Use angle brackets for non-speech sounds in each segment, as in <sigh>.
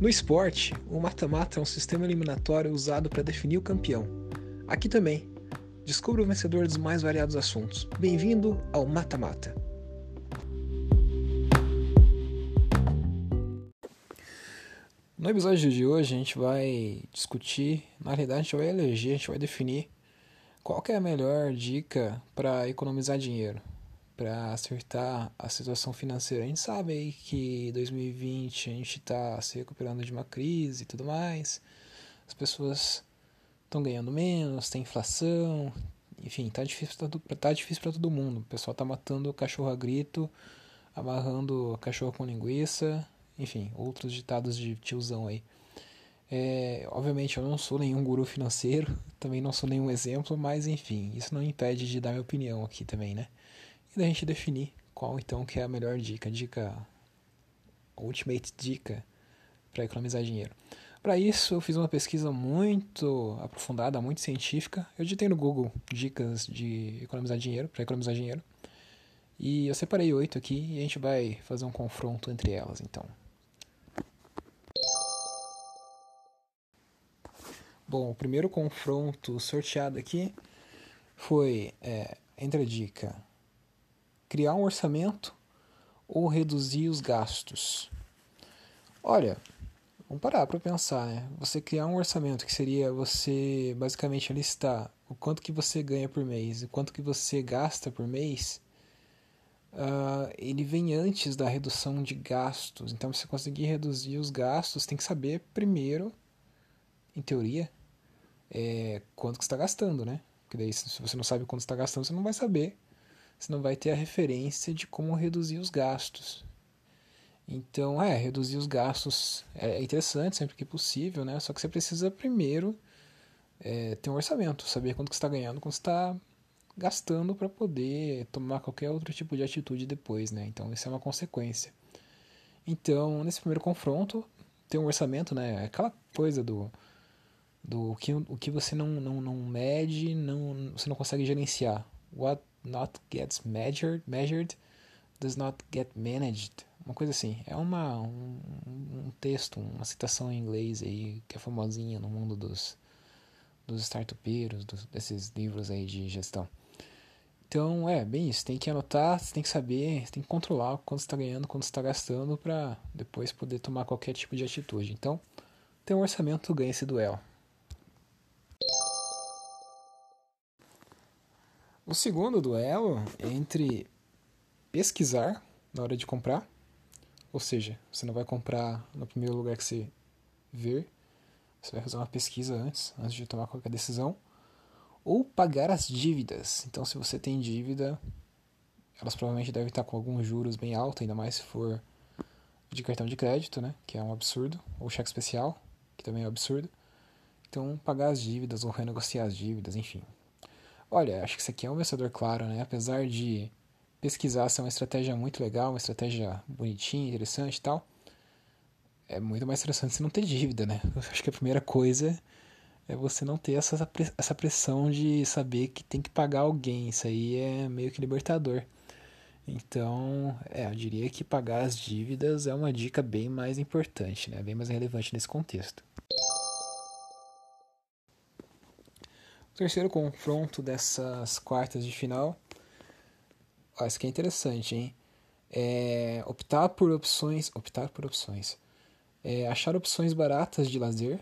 No esporte, o mata-mata é um sistema eliminatório usado para definir o campeão. Aqui também, descubra o vencedor dos mais variados assuntos. Bem-vindo ao Mata-Mata. No episódio de hoje a gente vai discutir, na realidade a gente vai eleger, a gente vai definir qual é a melhor dica para economizar dinheiro, para acertar a situação financeira. A gente sabe aí que 2020 a gente está se recuperando de uma crise e tudo mais, as pessoas estão ganhando menos, tem inflação, enfim, tá difícil para tá difícil para todo mundo. O pessoal tá matando o cachorro a grito, amarrando cachorro com linguiça, enfim, outros ditados de tiozão aí. É, obviamente eu não sou nenhum guru financeiro, <laughs> também não sou nenhum exemplo, mas enfim, isso não impede de dar minha opinião aqui também, né? E da gente definir qual então que é a melhor dica, dica ultimate dica para economizar dinheiro. Para isso, eu fiz uma pesquisa muito aprofundada, muito científica. Eu digitei no Google dicas de economizar dinheiro, para economizar dinheiro. E eu separei oito aqui e a gente vai fazer um confronto entre elas, então. Bom, o primeiro confronto sorteado aqui foi é, entre a dica criar um orçamento ou reduzir os gastos. Olha, vamos parar para pensar, né? Você criar um orçamento que seria você basicamente listar o quanto que você ganha por mês e quanto que você gasta por mês, uh, ele vem antes da redução de gastos. Então, você conseguir reduzir os gastos, tem que saber primeiro, em teoria, é, quanto que está gastando, né? Porque daí, se você não sabe quanto está gastando, você não vai saber, você não vai ter a referência de como reduzir os gastos. Então, é, reduzir os gastos é interessante sempre que possível, né? Só que você precisa primeiro é, ter um orçamento, saber quanto que está ganhando, quanto está gastando para poder tomar qualquer outro tipo de atitude depois, né? Então, isso é uma consequência. Então, nesse primeiro confronto, ter um orçamento, né? Aquela coisa do do que, o que você não, não, não mede, não, você não consegue gerenciar. What not gets measured, measured does not get managed. Uma coisa assim. É uma, um, um texto, uma citação em inglês aí que é famosinha no mundo dos, dos startupeiros, dos, desses livros aí de gestão. Então, é, bem isso. Tem que anotar, tem que saber, tem que controlar quanto está ganhando, quanto está gastando para depois poder tomar qualquer tipo de atitude. Então, tem um orçamento, ganha esse duelo. O segundo duelo é entre pesquisar na hora de comprar, ou seja, você não vai comprar no primeiro lugar que você ver, você vai fazer uma pesquisa antes, antes de tomar qualquer decisão, ou pagar as dívidas. Então, se você tem dívida, elas provavelmente devem estar com alguns juros bem altos, ainda mais se for de cartão de crédito, né, que é um absurdo, ou cheque especial, que também é um absurdo. Então, pagar as dívidas ou renegociar as dívidas, enfim, Olha, acho que isso aqui é um vencedor claro, né? Apesar de pesquisar ser uma estratégia muito legal, uma estratégia bonitinha, interessante e tal, é muito mais interessante você não ter dívida, né? Eu <laughs> acho que a primeira coisa é você não ter essa, essa pressão de saber que tem que pagar alguém. Isso aí é meio que libertador. Então, é, eu diria que pagar as dívidas é uma dica bem mais importante, né? Bem mais relevante nesse contexto. Terceiro confronto dessas quartas de final. Ó, isso aqui é interessante, hein? É optar por opções. Optar por opções. É achar opções baratas de lazer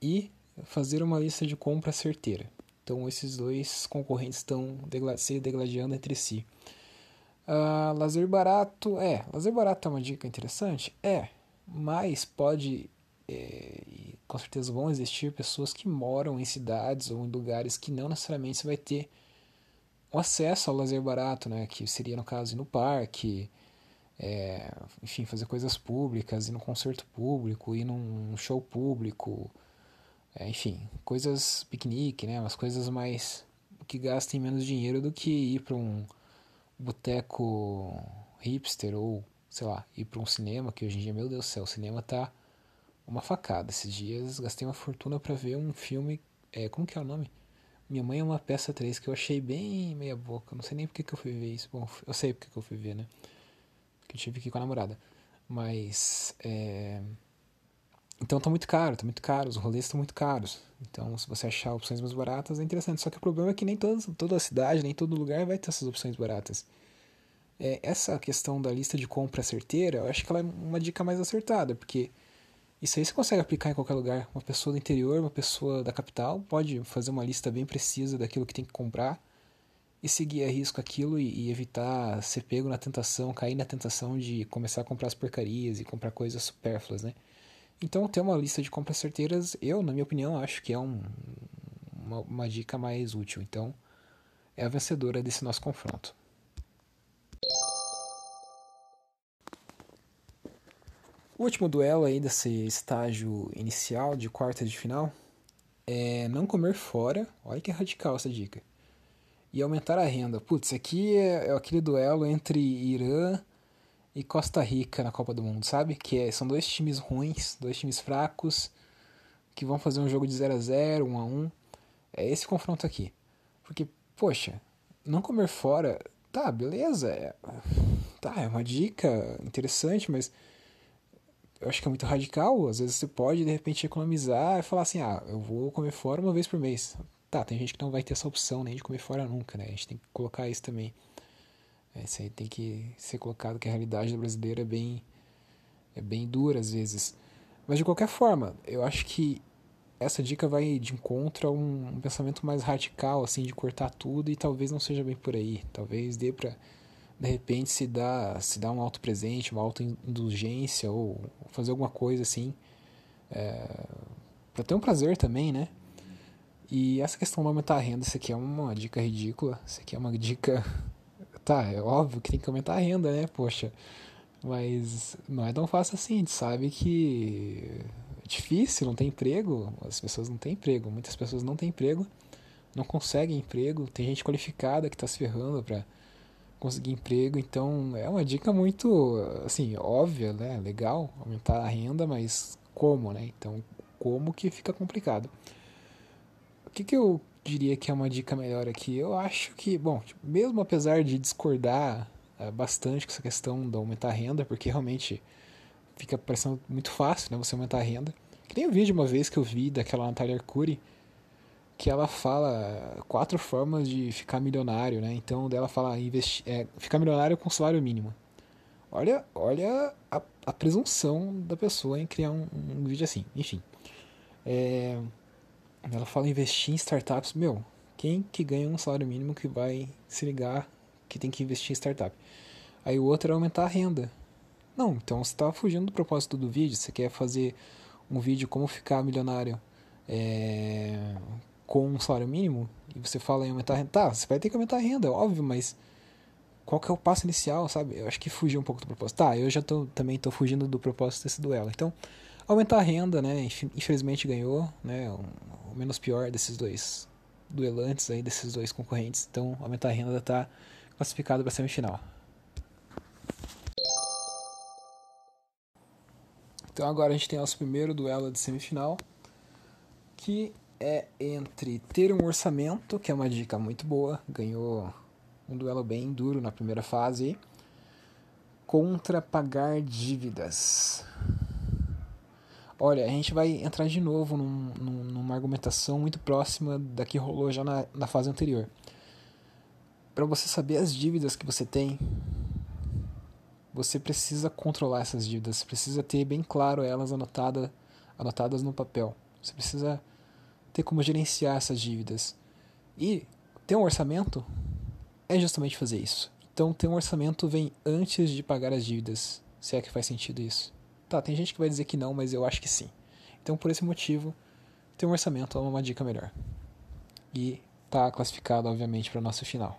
e fazer uma lista de compra certeira. Então, esses dois concorrentes estão se degladiando entre si. Uh, lazer barato, é. Lazer barato é uma dica interessante? É. Mas pode é, com certeza vão existir pessoas que moram em cidades ou em lugares que não necessariamente você vai ter o acesso ao lazer barato, né? Que seria no caso ir no parque, é, enfim, fazer coisas públicas, ir num concerto público, ir num show público, é, enfim, coisas piquenique, né? Umas coisas mais que gastem menos dinheiro do que ir para um boteco hipster ou sei lá, ir para um cinema, que hoje em dia, meu Deus do céu, o cinema tá uma facada. Esses dias gastei uma fortuna para ver um filme. É, como que é o nome? Minha Mãe é uma peça 3 que eu achei bem meia boca. Não sei nem porque que eu fui ver isso. Bom, eu sei porque que eu fui ver, né? Porque eu tive que ir com a namorada. Mas. É... Então tá muito caro, tá muito caro, os rolês estão muito caros. Então, se você achar opções mais baratas, é interessante. Só que o problema é que nem toda, toda cidade, nem todo lugar vai ter essas opções baratas. É, essa questão da lista de compra certeira, eu acho que ela é uma dica mais acertada, porque isso aí você consegue aplicar em qualquer lugar. Uma pessoa do interior, uma pessoa da capital, pode fazer uma lista bem precisa daquilo que tem que comprar e seguir a risco aquilo e, e, evitar ser pego na tentação, cair na tentação de começar a comprar as porcarias e comprar coisas supérfluas, né? Então, ter uma lista de compras certeiras, eu, na minha opinião, acho que é um, uma, uma dica mais útil. Então, é a vencedora desse nosso confronto. O último duelo aí desse estágio inicial de quarta de final é não comer fora. Olha que radical essa dica e aumentar a renda. Putz, aqui é, é aquele duelo entre Irã e Costa Rica na Copa do Mundo, sabe? Que é, são dois times ruins, dois times fracos, que vão fazer um jogo de 0 a 0 1 a 1 É esse confronto aqui. Porque, poxa, não comer fora, tá, beleza, é, tá, é uma dica interessante, mas eu acho que é muito radical. Às vezes você pode, de repente, economizar e falar assim, ah, eu vou comer fora uma vez por mês. Tá, tem gente que não vai ter essa opção nem de comer fora nunca, né? A gente tem que colocar isso também. É, isso aí tem que ser colocado que a realidade brasileira é bem, é bem dura às vezes. Mas de qualquer forma, eu acho que essa dica vai de encontro a um, um pensamento mais radical, assim, de cortar tudo e talvez não seja bem por aí. Talvez dê pra, de repente, se dar, se dar um auto presente, uma auto indulgência ou fazer alguma coisa assim, é, para ter um prazer também, né? E essa questão de aumentar a renda, isso aqui é uma dica ridícula. Isso aqui é uma dica. <laughs> Tá, é óbvio que tem que aumentar a renda, né? Poxa. Mas não é tão fácil assim. A gente sabe que é difícil, não tem emprego. As pessoas não têm emprego. Muitas pessoas não têm emprego, não conseguem emprego. Tem gente qualificada que está se ferrando para conseguir emprego. Então é uma dica muito, assim, óbvia, né? Legal aumentar a renda, mas como, né? Então, como que fica complicado que, que eu diria que é uma dica melhor aqui? Eu acho que, bom, tipo, mesmo apesar de discordar é, bastante com essa questão de aumentar a renda, porque realmente fica parecendo muito fácil, né, você aumentar a renda. Que nem um vídeo uma vez que eu vi daquela Natália Arcuri, que ela fala quatro formas de ficar milionário, né? Então, dela fala investir, é, ficar milionário com salário mínimo. Olha, olha a, a presunção da pessoa em criar um, um vídeo assim. Enfim. É, ela fala investir em startups. Meu, quem que ganha um salário mínimo que vai se ligar que tem que investir em startup? Aí o outro é aumentar a renda. Não, então você está fugindo do propósito do vídeo. Você quer fazer um vídeo como ficar milionário é, com um salário mínimo e você fala em aumentar a renda. Tá, você vai ter que aumentar a renda, óbvio, mas qual que é o passo inicial, sabe? Eu acho que fugiu um pouco do propósito. Tá, eu já tô, também estou fugindo do propósito desse duelo. Então, aumentar a renda, né? Infelizmente ganhou, né? O menos pior desses dois duelantes aí, desses dois concorrentes. Então, aumentar a renda está classificado para semifinal. Então agora a gente tem nosso primeiro duelo de semifinal, que é entre ter um orçamento, que é uma dica muito boa, ganhou um duelo bem duro na primeira fase, contra pagar dívidas. Olha, a gente vai entrar de novo num, num, numa argumentação muito próxima da que rolou já na, na fase anterior. Para você saber as dívidas que você tem, você precisa controlar essas dívidas, você precisa ter bem claro elas anotada, anotadas no papel. Você precisa ter como gerenciar essas dívidas. E ter um orçamento é justamente fazer isso. Então, ter um orçamento vem antes de pagar as dívidas, se é que faz sentido isso. Tá, tem gente que vai dizer que não, mas eu acho que sim. Então, por esse motivo, ter um orçamento é uma dica melhor. E tá classificado, obviamente, para nosso final.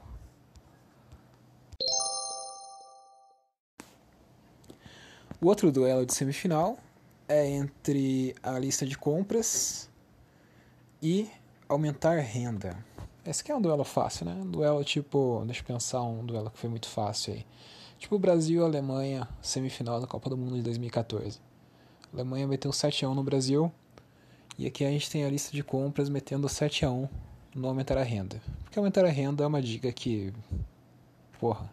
O outro duelo de semifinal é entre a lista de compras e aumentar renda. Esse aqui é um duelo fácil, né? Um duelo tipo, deixa eu pensar um duelo que foi muito fácil aí. Tipo Brasil e Alemanha, semifinal da Copa do Mundo de 2014. A Alemanha meteu 7x1 no Brasil. E aqui a gente tem a lista de compras metendo 7x1 no aumentar a renda. Porque aumentar a renda é uma dica que. Porra.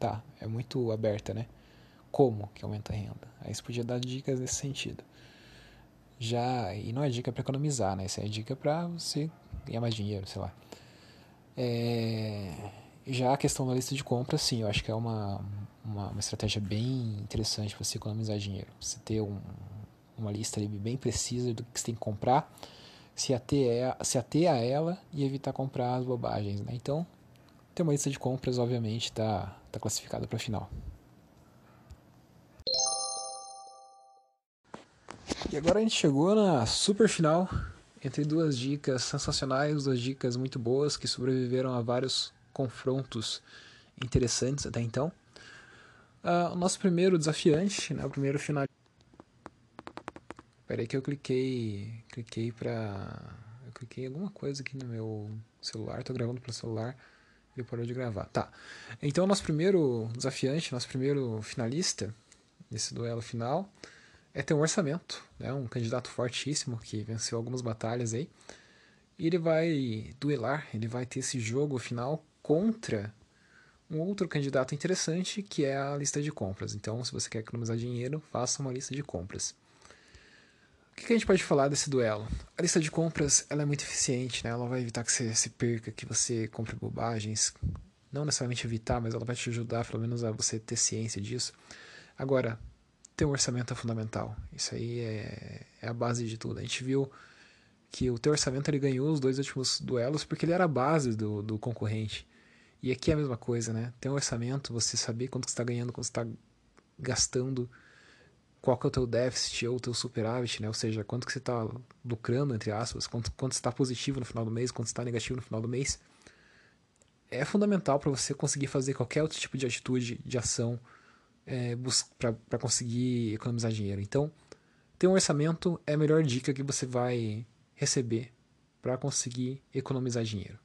Tá, é muito aberta, né? Como que aumenta a renda? Aí você podia dar dicas nesse sentido. Já e não é dica para economizar, né? Isso é dica para você ganhar mais dinheiro, sei lá. É, já a questão da lista de compras, sim, eu acho que é uma, uma, uma estratégia bem interessante para você economizar dinheiro. Você ter um, uma lista bem precisa do que você tem que comprar, se ater, se ater a ela e evitar comprar as bobagens, né? Então, ter uma lista de compras, obviamente, está tá classificada para final. E agora a gente chegou na super final entre duas dicas sensacionais, duas dicas muito boas que sobreviveram a vários confrontos interessantes até então. Uh, o nosso primeiro desafiante, né, o primeiro final. Espera aí que eu cliquei, cliquei para, eu cliquei alguma coisa aqui no meu celular, estou gravando pelo celular, ele parou de gravar. Tá. Então o nosso primeiro desafiante, nosso primeiro finalista nesse duelo final é ter um orçamento, né? um candidato fortíssimo que venceu algumas batalhas aí. E ele vai duelar, ele vai ter esse jogo final contra um outro candidato interessante que é a lista de compras. Então, se você quer economizar dinheiro, faça uma lista de compras. O que a gente pode falar desse duelo? A lista de compras ela é muito eficiente, né? ela vai evitar que você se perca, que você compre bobagens. Não necessariamente evitar, mas ela vai te ajudar pelo menos a você ter ciência disso. Agora, ter um orçamento é fundamental. Isso aí é, é a base de tudo. A gente viu que o teu orçamento ele ganhou os dois últimos duelos porque ele era a base do, do concorrente. E aqui é a mesma coisa, né? Ter um orçamento, você saber quanto você está ganhando, quanto está gastando, qual que é o teu déficit ou o teu superávit, né? Ou seja, quanto que você está lucrando, entre aspas, quanto, quanto está positivo no final do mês, quanto está negativo no final do mês. É fundamental para você conseguir fazer qualquer outro tipo de atitude, de ação, é, para conseguir economizar dinheiro. Então, ter um orçamento é a melhor dica que você vai receber para conseguir economizar dinheiro.